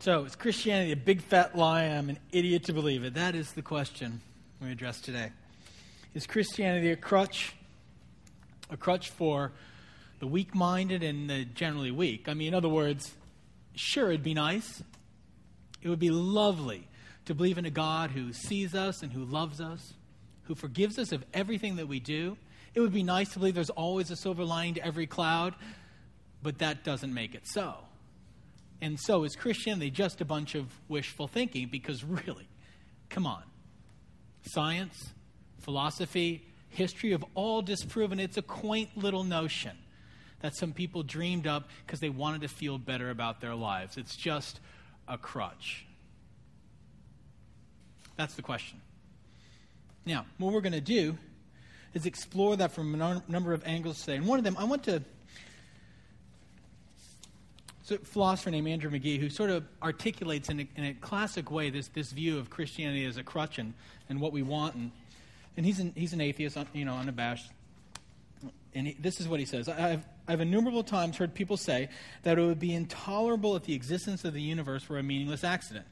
So, is Christianity a big fat lie? I'm an idiot to believe it. That is the question we address today. Is Christianity a crutch? A crutch for the weak minded and the generally weak? I mean, in other words, sure, it'd be nice. It would be lovely to believe in a God who sees us and who loves us, who forgives us of everything that we do. It would be nice to believe there's always a silver lining to every cloud, but that doesn't make it so. And so is Christianity just a bunch of wishful thinking? Because really, come on. Science, philosophy, history have all disproven it's a quaint little notion that some people dreamed up because they wanted to feel better about their lives. It's just a crutch. That's the question. Now, what we're going to do is explore that from a number of angles today. And one of them, I want to philosopher named Andrew McGee who sort of articulates in a, in a, classic way this, this view of Christianity as a crutch and, and what we want. And, and he's, an, he's an atheist, you know, unabashed. And he, this is what he says I've, I've innumerable times heard people say that it would be intolerable if the existence of the universe were a meaningless accident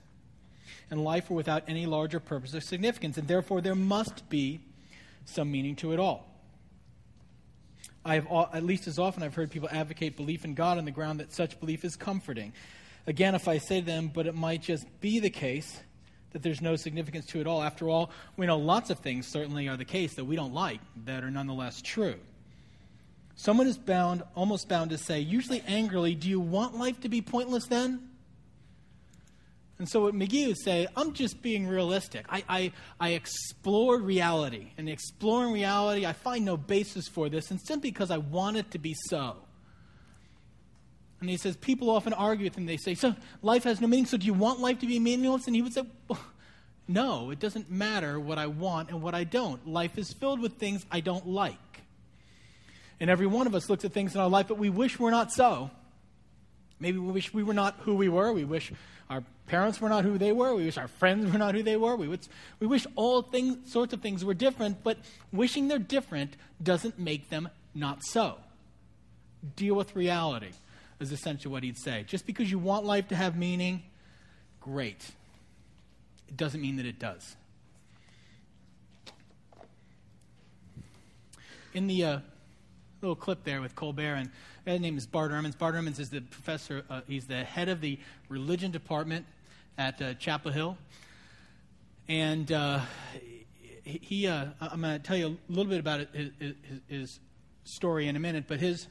and life were without any larger purpose or significance, and therefore there must be some meaning to it all. I have, at least as often, I've heard people advocate belief in God on the ground that such belief is comforting. Again, if I say to them, but it might just be the case that there's no significance to it all. After all, we know lots of things certainly are the case that we don't like that are nonetheless true. Someone is bound, almost bound to say, usually angrily, Do you want life to be pointless then? And so what McGee would say, I'm just being realistic. I, I, I explored reality. And exploring reality, I find no basis for this, and simply because I want it to be so. And he says, people often argue with him. They say, so life has no meaning, so do you want life to be meaningless? And he would say, well, no, it doesn't matter what I want and what I don't. Life is filled with things I don't like. And every one of us looks at things in our life that we wish were not so. Maybe we wish we were not who we were. We wish our parents were not who they were. We wish our friends were not who they were. We, wish, we wish all things, sorts of things were different, but wishing they're different doesn't make them not so. Deal with reality, is essentially what he'd say. Just because you want life to have meaning, great. It doesn't mean that it does. In the uh, little clip there with Colbert, and his name is Bart Ehrmans. Bart Ehrmans is the professor, uh, he's the head of the religion department at uh, Chapel Hill. And uh, he, uh, I'm going to tell you a little bit about it, his, his, story in a minute, but his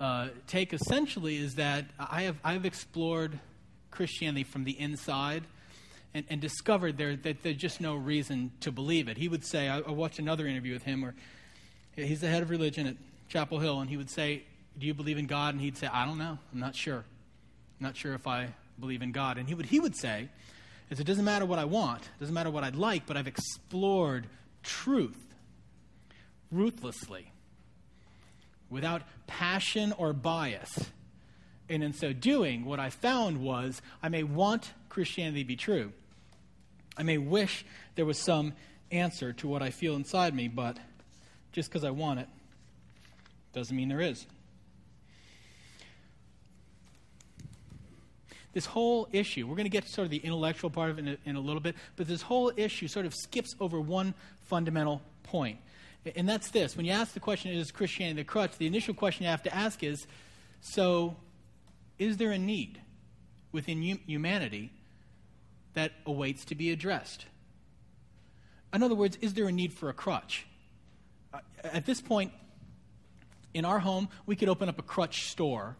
uh, take essentially is that I have, I've explored Christianity from the inside. And, and, discovered there that there's just no reason to believe it. He would say, I, I, watched another interview with him where he's the head of religion at Chapel Hill, and he would say, Do you believe in God? And he'd say, I don't know. I'm not sure. I'm not sure if I believe in God. And he would, he would say, is it doesn't matter what I want, it doesn't matter what I'd like, but I've explored truth ruthlessly, without passion or bias. And in so doing, what I found was I may want Christianity to be true. I may wish there was some answer to what I feel inside me, but just because I want it doesn't mean there is. this whole issue, we're going to get to sort of the intellectual part of it in a, in a little bit, but this whole issue sort of skips over one fundamental point. And that's this. When you ask the question, is Christianity the crutch? The initial question you have to ask is so, is there a need within humanity that awaits to be addressed? In other words, is there a need for a crutch? Uh, at this point, in our home, we could open up a crutch store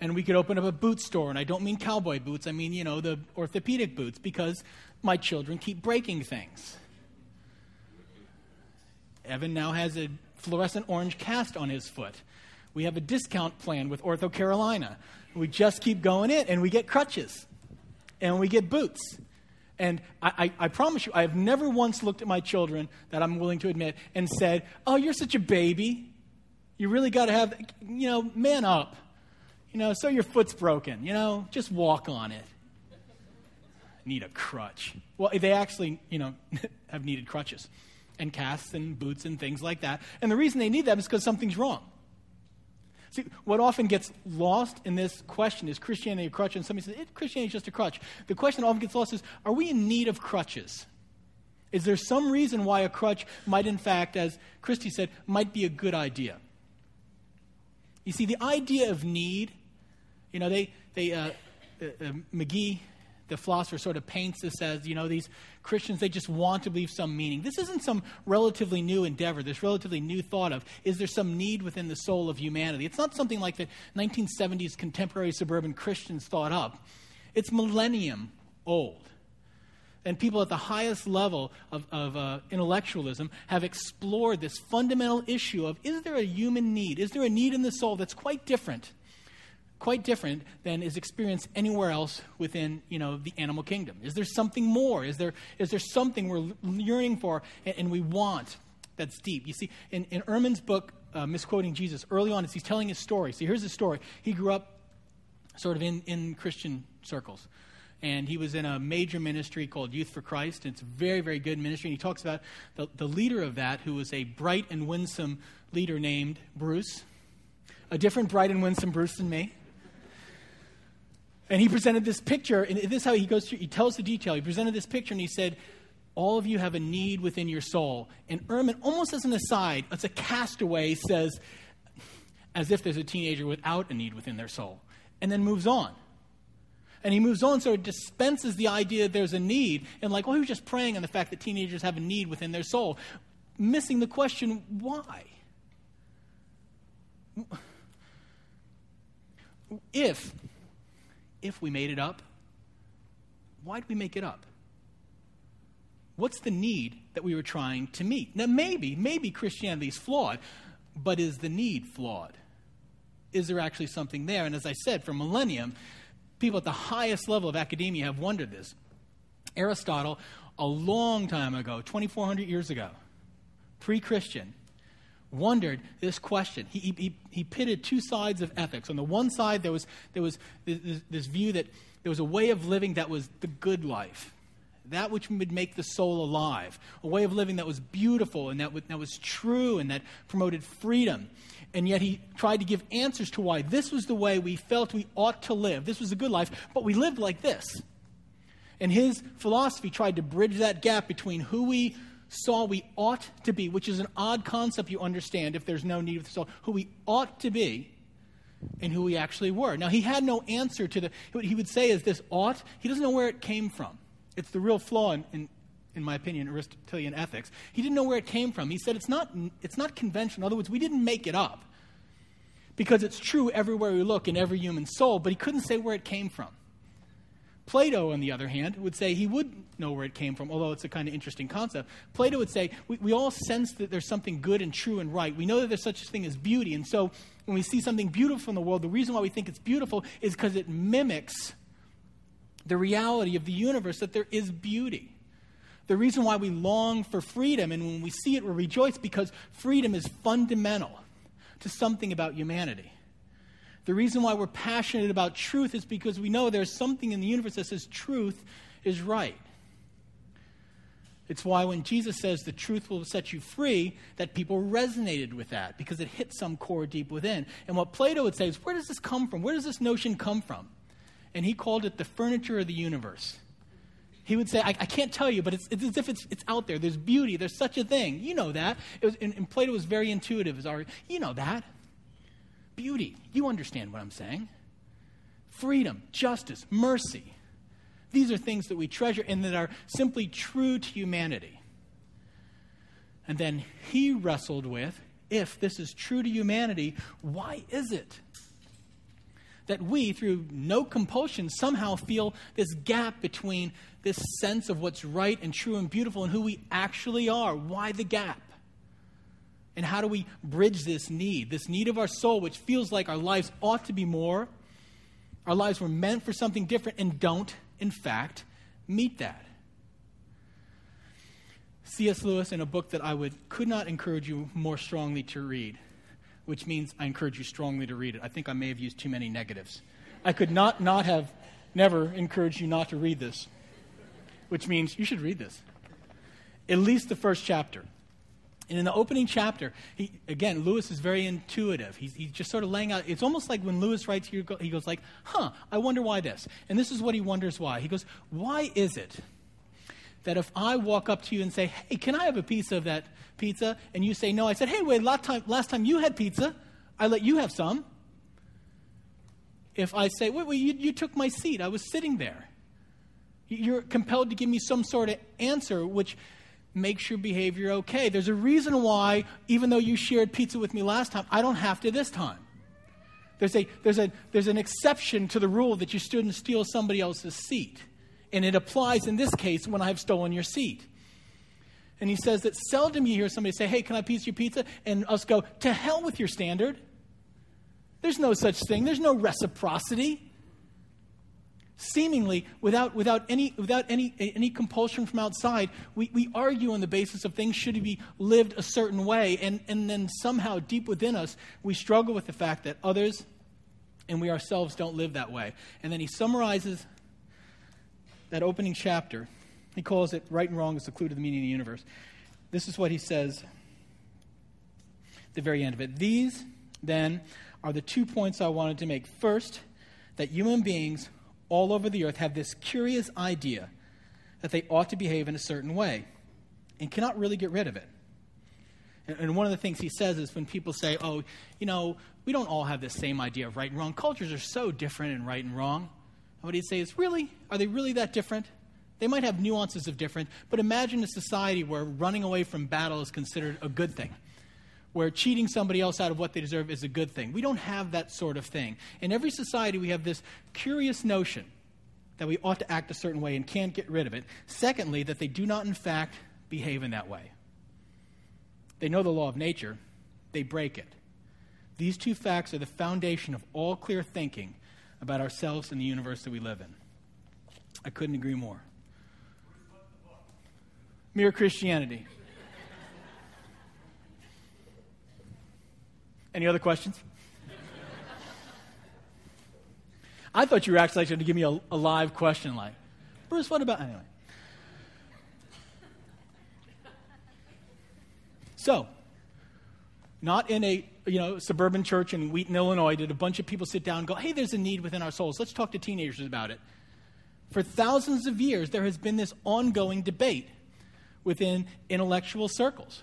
and we could open up a boot store. And I don't mean cowboy boots, I mean, you know, the orthopedic boots because my children keep breaking things. Evan now has a fluorescent orange cast on his foot. We have a discount plan with Ortho Carolina. We just keep going in and we get crutches and we get boots. And I, I, I, promise you, I have never once looked at my children that I'm willing to admit and said, Oh, you're such a baby. You really got to have, you know, man up. You know, so your foot's broken, you know, just walk on it. Need a crutch. Well, they actually, you know, have needed crutches and casts and boots and things like that. And the reason they need them is because something's wrong. See, what often gets lost in this question is Christianity a crutch? And somebody says, Christianity is just a crutch. The question often gets lost is, are we in need of crutches? Is there some reason why a crutch might, in fact, as Christy said, might be a good idea? You see, the idea of need, you know, they, they uh, uh, uh, McGee, the philosopher, sort of paints this as, you know, these Christians, they just want to believe some meaning. This isn't some relatively new endeavor, this relatively new thought of, is there some need within the soul of humanity? It's not something like the 1970s contemporary suburban Christians thought up. It's millennium old and people at the highest level of, of uh, intellectualism have explored this fundamental issue of is there a human need? Is there a need in the soul that's quite different? Quite different than is experienced anywhere else within, you know, the animal kingdom. Is there something more? Is there, is there something we're yearning for and, and we want that's deep? You see, in, in Ehrman's book, uh, Misquoting Jesus, early on, as he's telling his story. See, here's his story. He grew up sort of in, in Christian circles and he was in a major ministry called Youth for Christ. It's a very, very good ministry. And he talks about the, the leader of that, who was a bright and winsome leader named Bruce, a different bright and winsome Bruce than me. And he presented this picture, and this is how he goes through, he tells the detail. He presented this picture and he said, All of you have a need within your soul. And Ehrman, almost as an aside, as a castaway, says, as if there's a teenager without a need within their soul, and then moves on. And he moves on, so it dispenses the idea that there's a need, and like, well, he was just preying on the fact that teenagers have a need within their soul, missing the question, why? If, if we made it up, why did we make it up? What's the need that we were trying to meet? Now, maybe, maybe Christianity is flawed, but is the need flawed? Is there actually something there? And as I said, for millennium, people at the highest level of academia have wondered this. Aristotle, a long time ago, 2,400 years ago, pre Christian, wondered this question. He, he, he pitted two sides of ethics. On the one side, there was, there was this, this view that there was a way of living that was the good life, that which would make the soul alive, a way of living that was beautiful and that, that was true and that promoted freedom and yet he tried to give answers to why this was the way we felt we ought to live. This was a good life, but we lived like this. And his philosophy tried to bridge that gap between who we saw we ought to be, which is an odd concept you understand if there's no need of the soul, who we ought to be and who we actually were. Now, he had no answer to the, what he would say is this ought, he doesn't know where it came from. It's the real flaw in, in, in my opinion, Aristotelian ethics. He didn't know where it came from. He said it's not, it's not conventional. In other words, we didn't make it up because it's true everywhere we look in every human soul, but he couldn't say where it came from. Plato, on the other hand, would say he would know where it came from, although it's a kind of interesting concept. Plato would say we, we all sense that there's something good and true and right. We know that there's such a thing as beauty. And so when we see something beautiful in the world, the reason why we think it's beautiful is because it mimics the reality of the universe that there is beauty. The reason why we long for freedom and when we see it, we rejoice because freedom is fundamental to something about humanity. The reason why we're passionate about truth is because we know there's something in the universe that says truth is right. It's why when Jesus says the truth will set you free, that people resonated with that because it hit some core deep within. And what Plato would say is, where does this come from? Where does this notion come from? And he called it the furniture of the universe. He would say, I, I can't tell you, but it's, it's as if it's, it's out there. There's beauty. There's such a thing. You know that. Was, and, and, Plato was very intuitive. As our, you know that. Beauty. You understand what I'm saying. Freedom, justice, mercy. These are things that we treasure and that are simply true to humanity. And then he wrestled with if this is true to humanity, why is it that we, through no compulsion, somehow feel this gap between this sense of what's right and true and beautiful and who we actually are. Why the gap? And how do we bridge this need, this need of our soul, which feels like our lives ought to be more? Our lives were meant for something different and don't, in fact, meet that. C.S. Lewis, in a book that I would, could not encourage you more strongly to read, which means I encourage you strongly to read it. I think I may have used too many negatives. I could not not have never encouraged you not to read this, which means you should read this. At least the first chapter. And in the opening chapter, he, again, Lewis is very intuitive. He's, he's just sort of laying out. It's almost like when Lewis writes, here, he goes like, huh, I wonder why this. And this is what he wonders why. He goes, why is it that if I walk up to you and say, hey, can I have a piece of that pizza? And you say no, I said, hey, wait, last time, last time you had pizza, I let you have some. If I say, wait, wait, you, you took my seat, I was sitting there. You're compelled to give me some sort of answer which makes your behavior okay. There's a reason why, even though you shared pizza with me last time, I don't have to this time. There's, a, there's, a, there's an exception to the rule that you and steal somebody else's seat. And it applies in this case when I've stolen your seat. And he says that seldom you hear somebody say, Hey, can I piece your pizza? And us go, To hell with your standard. There's no such thing, there's no reciprocity seemingly without, without, any, without any, any compulsion from outside, we, we argue on the basis of things should be lived a certain way. And, and then somehow, deep within us, we struggle with the fact that others and we ourselves don't live that way. And then he summarizes that opening chapter. He calls it Right and Wrong is the clue to the meaning of the universe. This is what he says at the very end of it. These, then, are the two points I wanted to make. First, that human beings all over the earth have this curious idea that they ought to behave in a certain way and cannot really get rid of it. And one of the things he says is when people say, oh, you know, we don't all have the same idea of right and wrong. Cultures are so different in right and wrong. And what he'd say is, really? Are they really that different? They might have nuances of different, but imagine a society where running away from battle is considered a good thing where cheating somebody else out of what they deserve is a good thing. We don't have that sort of thing. In every society, we have this curious notion that we ought to act a certain way and can't get rid of it. Secondly, that they do not, in fact, behave in that way. They know the law of nature, they break it. These two facts are the foundation of all clear thinking about ourselves and the universe that we live in. I couldn't agree more. Mere Christianity. Any other questions? I thought you were actually going to give me a, a live question like, Bruce, what about. Anyway. So, not in a you know suburban church in Wheaton, Illinois, did a bunch of people sit down and go, "Hey, there's a need within our souls. Let's talk to teenagers about it." For thousands of years, there has been this ongoing debate within intellectual circles.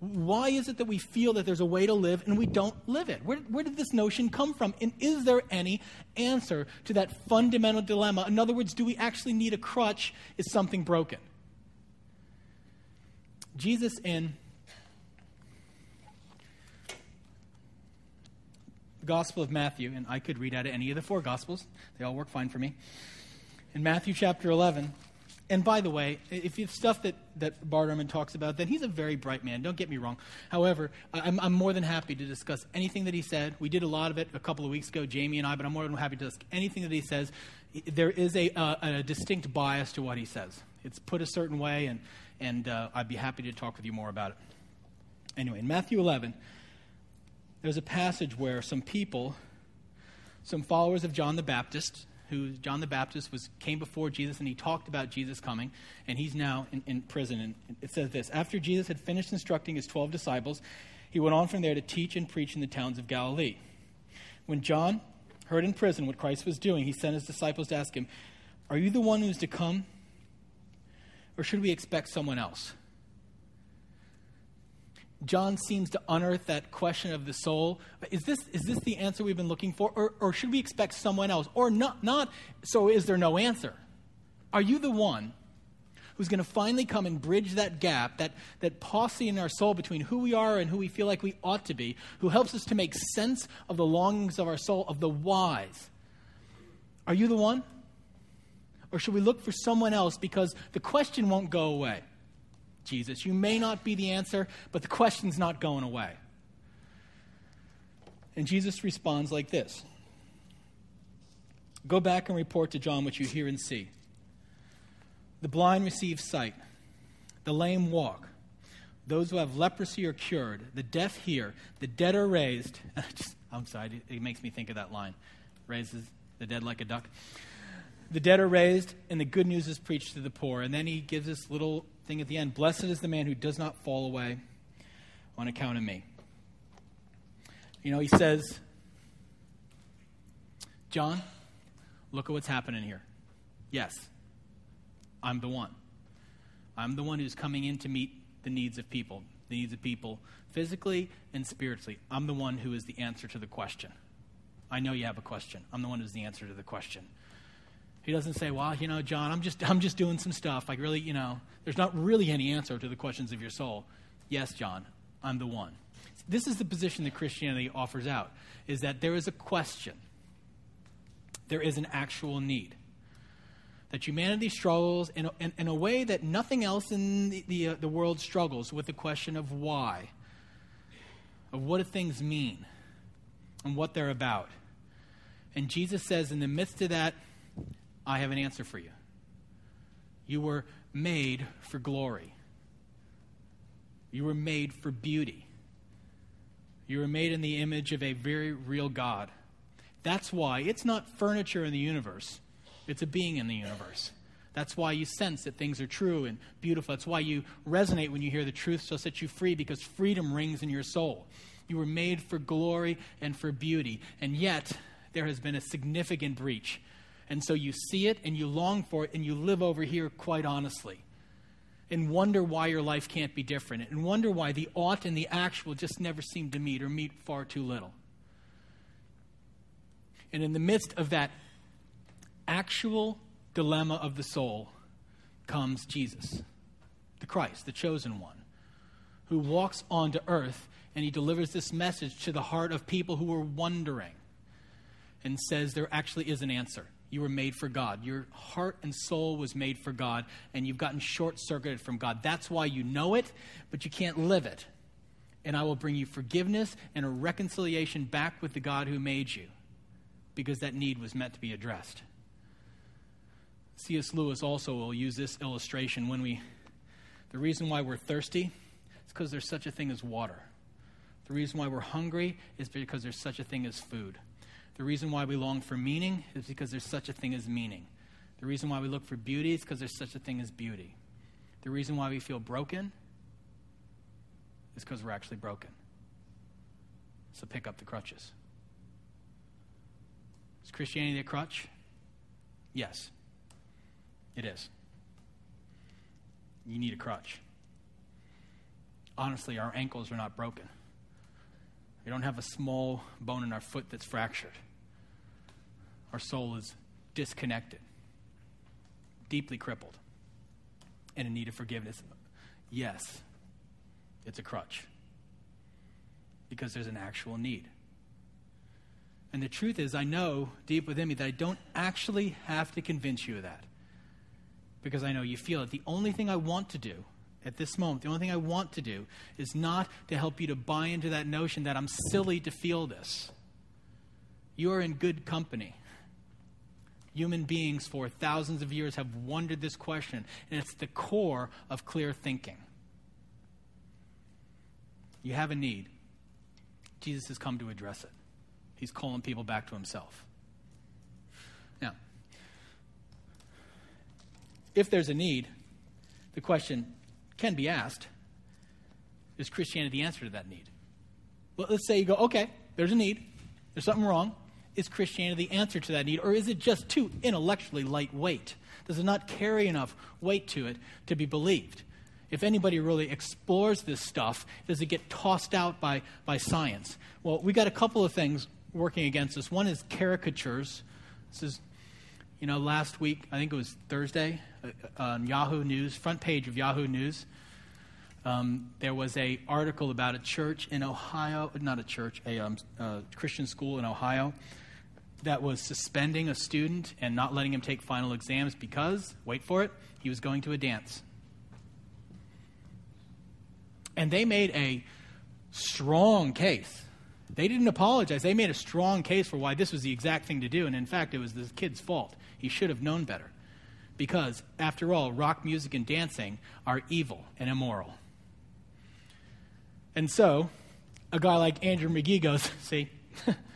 Why is it that we feel that there's a way to live and we don't live it? Where, where did this notion come from? And is there any answer to that fundamental dilemma? In other words, do we actually need a crutch? Is something broken? Jesus in the Gospel of Matthew, and I could read out of any of the four Gospels, they all work fine for me. In Matthew chapter 11, and by the way, if it's stuff that, that Bart Ehrman talks about, then he's a very bright man. Don't get me wrong. However, I'm, I'm more than happy to discuss anything that he said. We did a lot of it a couple of weeks ago, Jamie and I, but I'm more than happy to discuss anything that he says. There is a, uh, a distinct bias to what he says. It's put a certain way, and, and uh, I'd be happy to talk with you more about it. Anyway, in Matthew 11, there's a passage where some people, some followers of John the Baptist, who John the Baptist was came before Jesus and he talked about Jesus coming, and he's now in, in prison. And it says this: After Jesus had finished instructing his twelve disciples, he went on from there to teach and preach in the towns of Galilee. When John heard in prison what Christ was doing, he sent his disciples to ask him, "Are you the one who's to come, or should we expect someone else?" John seems to unearth that question of the soul. Is this, is this the answer we've been looking for? Or, or should we expect someone else? Or not, not, so is there no answer? Are you the one who's going to finally come and bridge that gap, that, that paucity in our soul between who we are and who we feel like we ought to be, who helps us to make sense of the longings of our soul, of the whys? Are you the one? Or should we look for someone else because the question won't go away? Jesus. You may not be the answer, but the question's not going away. And Jesus responds like this Go back and report to John what you hear and see. The blind receive sight, the lame walk, those who have leprosy are cured, the deaf hear, the dead are raised. I'm sorry, it makes me think of that line raises the dead like a duck. The dead are raised, and the good news is preached to the poor. And then he gives this little thing at the end Blessed is the man who does not fall away on account of me. You know, he says, John, look at what's happening here. Yes, I'm the one. I'm the one who's coming in to meet the needs of people, the needs of people physically and spiritually. I'm the one who is the answer to the question. I know you have a question. I'm the one who's the answer to the question. He doesn't say, "Well, you know, John, I'm just I'm just doing some stuff. Like really, you know, there's not really any answer to the questions of your soul." Yes, John, I'm the one. This is the position that Christianity offers out is that there is a question. There is an actual need. That humanity struggles in, in, in a way that nothing else in the, the, uh, the world struggles with the question of why, of what do things mean, and what they're about. And Jesus says, in the midst of that, I have an answer for you. You were made for glory. You were made for beauty. You were made in the image of a very real God. That's why it's not furniture in the universe, it's a being in the universe. That's why you sense that things are true and beautiful. That's why you resonate when you hear the truth so set you free because freedom rings in your soul. You were made for glory and for beauty. And yet, there has been a significant breach. And so you see it and you long for it and you live over here quite honestly. And wonder why your life can't be different. And wonder why the ought and the actual just never seem to meet or meet far too little. And in the midst of that actual dilemma of the soul comes Jesus, the Christ, the chosen one, who walks onto earth and he delivers this message to the heart of people who are wondering and says there actually is an answer. You were made for God. Your heart and soul was made for God, and you've gotten short circuited from God. That's why you know it, but you can't live it. And I will bring you forgiveness and a reconciliation back with the God who made you, because that need was meant to be addressed. C.S. Lewis also will use this illustration when we. The reason why we're thirsty is because there's such a thing as water. The reason why we're hungry is because there's such a thing as food. The reason why we long for meaning is because there's such a thing as meaning. The reason why we look for beauty is because there's such a thing as beauty. The reason why we feel broken is because we're actually broken. So pick up the crutches. Is Christianity a crutch? Yes, it is. You need a crutch. Honestly, our ankles are not broken. We don't have a small bone in our foot that's fractured. Our soul is disconnected, deeply crippled, and in need of forgiveness. Yes, it's a crutch because there's an actual need. And the truth is, I know deep within me that I don't actually have to convince you of that because I know you feel it. The only thing I want to do at this moment, the only thing I want to do is not to help you to buy into that notion that I'm silly to feel this. You are in good company. Human beings for thousands of years have wondered this question, and it's the core of clear thinking. You have a need. Jesus has come to address it. He's calling people back to himself. Now, if there's a need, the question can be asked is Christianity the answer to that need? Well, let's say you go, okay, there's a need, there's something wrong. Is Christianity the answer to that need, or is it just too intellectually lightweight? Does it not carry enough weight to it to be believed? If anybody really explores this stuff, does it get tossed out by, by science? Well, we got a couple of things working against us. One is caricatures. This is, you know, last week, I think it was Thursday, uh, on Yahoo News, front page of Yahoo News. Um, there was a article about a church in Ohio, not a church, a um, Christian school in Ohio that was suspending a student and not letting him take final exams because, wait for it, he was going to a dance. And they made a strong case. They didn't apologize. They made a strong case for why this was the exact thing to do. And in fact, it was the kid's fault. He should have known better. Because, after all, rock music and dancing are evil and immoral. And so, a guy like Andrew McGee goes, See.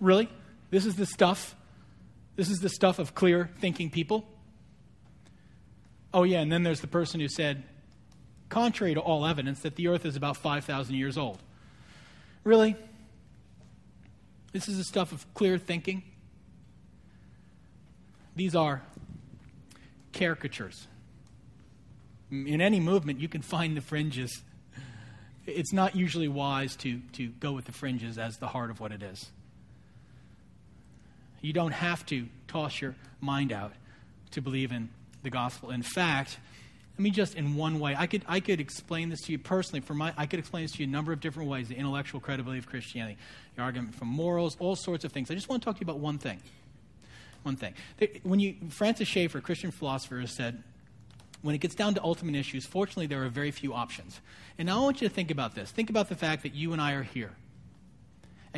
Really? This is the stuff? This is the stuff of clear thinking people? Oh, yeah, and then there's the person who said, contrary to all evidence, that the earth is about 5,000 years old. Really? This is the stuff of clear thinking? These are caricatures. In any movement, you can find the fringes. It's not usually wise to, to go with the fringes as the heart of what it is. You don't have to toss your mind out to believe in the gospel. In fact, let me just in one way, I could, I could explain this to you personally. For my, I could explain this to you a number of different ways the intellectual credibility of Christianity, the argument from morals, all sorts of things. I just want to talk to you about one thing. One thing. When you, Francis Schaeffer, a Christian philosopher, has said, when it gets down to ultimate issues, fortunately, there are very few options. And now I want you to think about this. Think about the fact that you and I are here.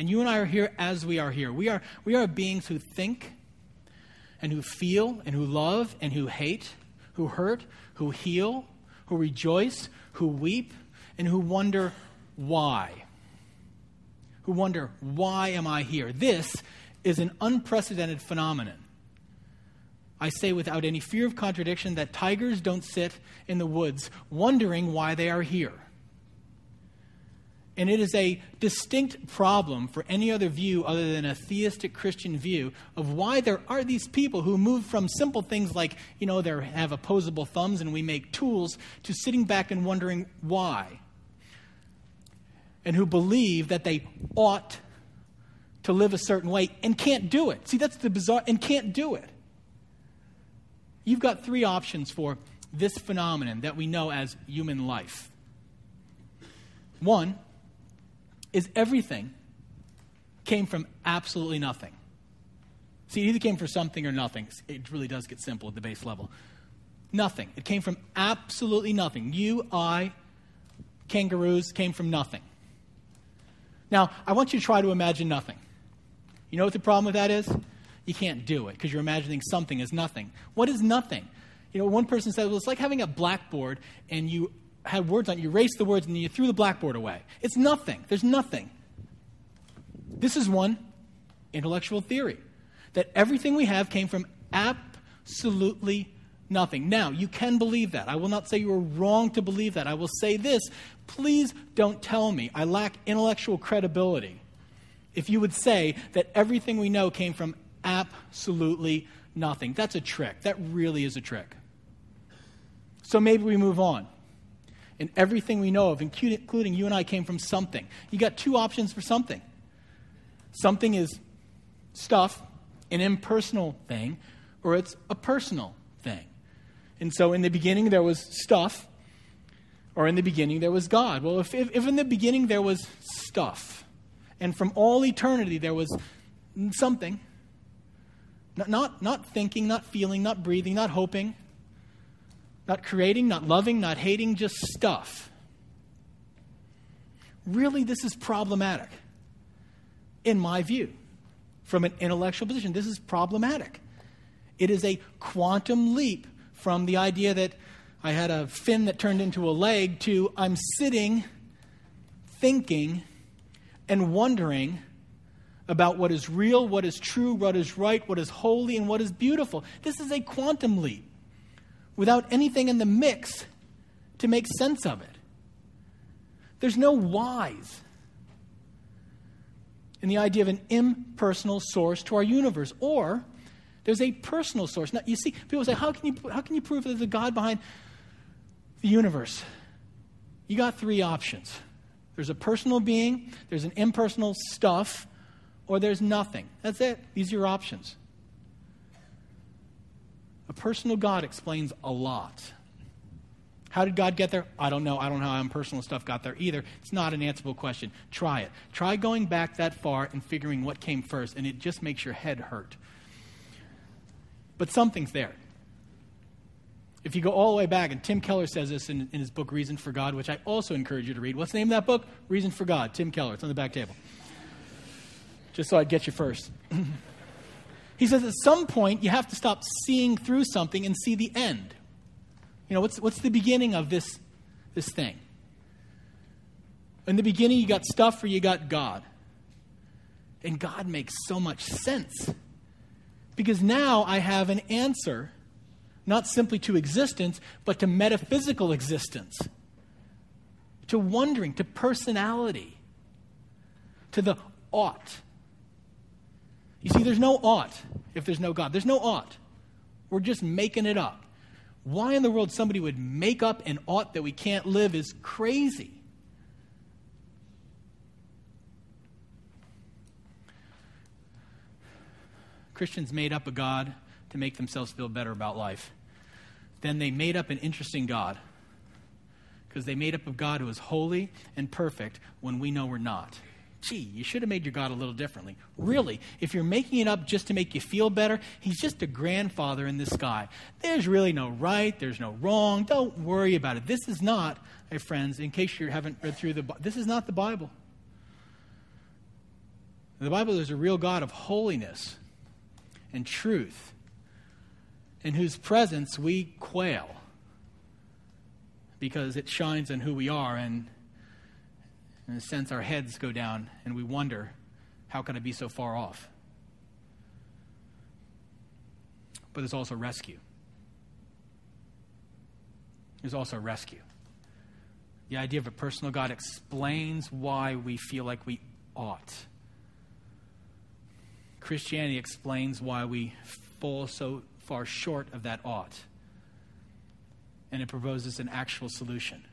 And you and I are here as we are here. We are, we are beings who think and who feel and who love and who hate, who hurt, who heal, who rejoice, who weep, and who wonder why. Who wonder, why am I here? This is an unprecedented phenomenon. I say without any fear of contradiction that tigers don't sit in the woods wondering why they are here. And it is a distinct problem for any other view other than a theistic Christian view of why there are these people who move from simple things like, you know, they have opposable thumbs and we make tools to sitting back and wondering why. And who believe that they ought to live a certain way and can't do it. See, that's the bizarre, and can't do it. You've got three options for this phenomenon that we know as human life. One is everything came from absolutely nothing. See, it either came from something or nothing. It really does get simple at the base level. Nothing. It came from absolutely nothing. You, I, kangaroos came from nothing. Now, I want you to try to imagine nothing. You know what the problem with that is? you can't do it because you're imagining something as nothing. What is nothing? You know, one person said, well, it's like having a blackboard and you had words on it, you erased the words and then you threw the blackboard away. It's nothing. There's nothing. This is one intellectual theory that everything we have came from absolutely nothing. Now, you can believe that. I will not say you are wrong to believe that. I will say this please don't tell me I lack intellectual credibility if you would say that everything we know came from absolutely nothing. That's a trick. That really is a trick. So maybe we move on. And everything we know of, including you and I, came from something. You got two options for something. Something is stuff, an impersonal thing, or it's a personal thing. And so in the beginning there was stuff, or in the beginning there was God. Well, if, if, if in the beginning there was stuff, and from all eternity there was something, not, not, not thinking, not feeling, not breathing, not hoping, not creating, not loving, not hating, just stuff. Really, this is problematic, in my view. From an intellectual position, this is problematic. It is a quantum leap from the idea that I had a fin that turned into a leg to I'm sitting, thinking, and wondering about what is real, what is true, what is right, what is holy, and what is beautiful. This is a quantum leap without anything in the mix to make sense of it. There's no whys in the idea of an impersonal source to our universe, or there's a personal source. Now, you see, people say, how can you, how can you prove there's a God behind the universe? You got three options there's a personal being, there's an impersonal stuff, or there's nothing. That's it. These are your options. A personal God explains a lot. How did God get there? I don't know. I don't know how impersonal stuff got there either. It's not an answerable question. Try it. Try going back that far and figuring what came first, and it just makes your head hurt. But something's there. If you go all the way back, and Tim Keller says this in, in his book, Reason for God, which I also encourage you to read. What's the name of that book? Reason for God, Tim Keller. It's on the back table just so I'd get you first. he says at some point you have to stop seeing through something and see the end. You know, what's, what's the beginning of this, this thing? In the beginning, you got stuff or you got God. And God makes so much sense. Because now I have an answer, not simply to existence, but to metaphysical existence. to wondering, to personality, to the ought. You see, there's no ought if there's no God. There's no ought. We're just making it up. Why in the world somebody would make up an ought that we can't live is crazy. Christians made up a God to make themselves feel better about life. Then they made up an interesting God because they made up a God who is holy and perfect when we know we're not. Gee, you should have made your God a little differently. Really, if you're making it up just to make you feel better, he's just a grandfather in the sky. There's really no right, there's no wrong. Don't worry about it. This is not, my friends, in case you haven't read through the this is not the Bible. In the Bible, there's a real God of holiness and truth, in whose presence we quail because it shines on who we are, and in a sense, our heads go down and we wonder, how can I be so far off? But there's also rescue. There's also rescue. The idea of a personal God explains why we feel like we ought. Christianity explains why we fall so far short of that ought. And it proposes an actual solution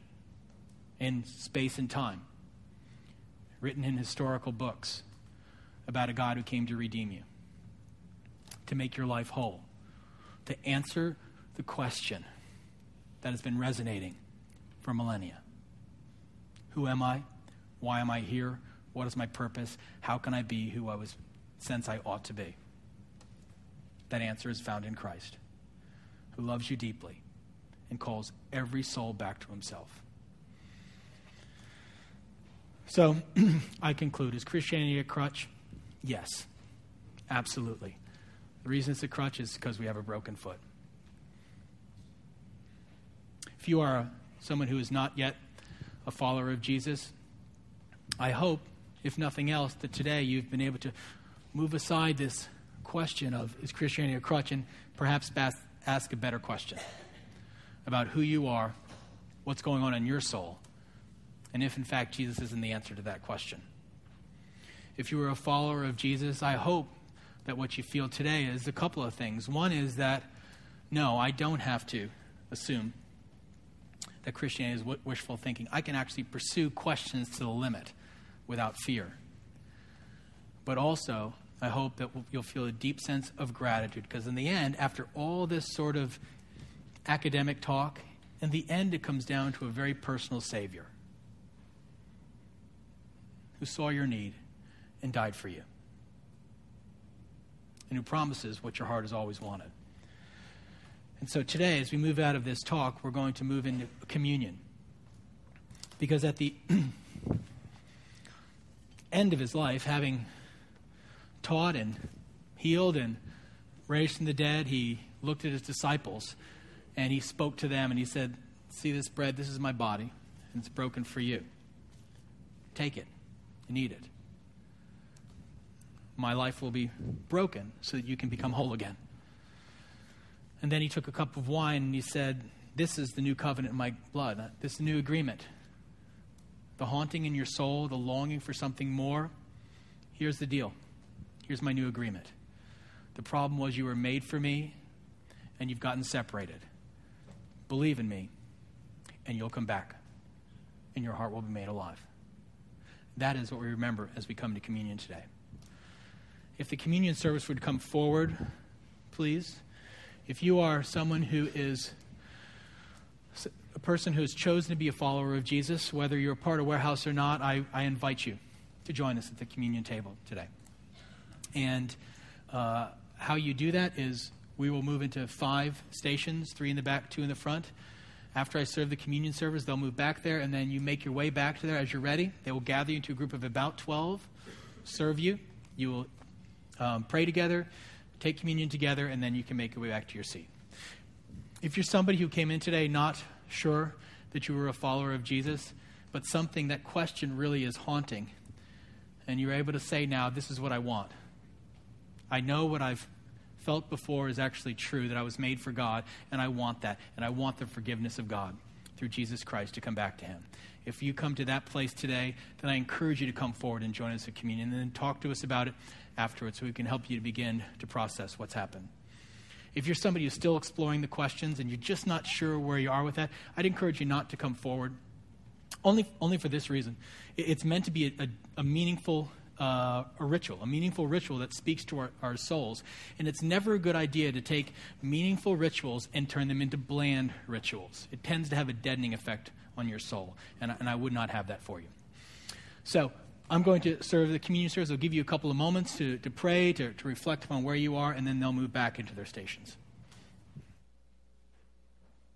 in space and time, written in historical books about a God who came to redeem you, to make your life whole, to answer the question that has been resonating for millennia Who am I? Why am I here? What is my purpose? How can I be who I was since I ought to be? That answer is found in Christ, who loves you deeply and calls every soul back to himself. So I conclude Is Christianity a crutch? Yes, absolutely. The reason it's a crutch is because we have a broken foot. If you are someone who is not yet a follower of Jesus, I hope, if nothing else, that today you've been able to move aside this question of is Christianity a crutch and perhaps ask a better question about who you are, what's going on in your soul, and if in fact Jesus isn't the answer to that question. If you are a follower of Jesus, I hope that what you feel today is a couple of things. One is that, no, I don't have to assume that Christianity is wishful thinking. I can actually pursue questions to the limit without fear but also I hope that you'll feel a deep sense of gratitude because, in the end, after all this sort of academic talk, in the end, it comes down to a very personal Savior who saw your need and died for you, and who promises what your heart has always wanted. And so today, as we move out of this talk, we're going to move into communion. Because at the end of his life, having taught and healed and raised from the dead, he looked at his disciples and he spoke to them and he said, See this bread? This is my body, and it's broken for you. Take it and eat it. My life will be broken so that you can become whole again. And then he took a cup of wine and he said, This is the new covenant in my blood, this new agreement. The haunting in your soul, the longing for something more. Here's the deal Here's my new agreement. The problem was you were made for me and you've gotten separated. Believe in me and you'll come back and your heart will be made alive. That is what we remember as we come to communion today. If the communion service would come forward, please. If you are someone who is a person who has chosen to be a follower of Jesus, whether you're part of Warehouse or not, I, I invite you to join us at the communion table today. And uh, how you do that is we will move into five stations three in the back, two in the front. After I serve the communion service, they'll move back there, and then you make your way back to there as you're ready. They will gather you into a group of about 12, serve you. You will um, pray together, take communion together, and then you can make your way back to your seat. If you're somebody who came in today not sure that you were a follower of Jesus, but something that question really is haunting, and you're able to say now, This is what I want. I know what I've felt before is actually true, that I was made for God, and I want that, and I want the forgiveness of God. through Jesus Christ to come back to Him. If you come to that place today, then I encourage you to come forward and join us at communion and then talk to us about it afterwards so we can help you to begin to process what's happened. If you're somebody who's still exploring the questions and you're just not sure where you are with that, I'd encourage you not to come forward. Only, only for this reason. It's meant to be a, a, a meaningful uh, a ritual, a meaningful ritual that speaks to our, our souls. And it's never a good idea to take meaningful rituals and turn them into bland rituals. It tends to have a deadening effect on your soul, and, and I would not have that for you. So, I'm going to serve the communion service. I'll give you a couple of moments to, to pray, to, to reflect upon where you are, and then they'll move back into their stations.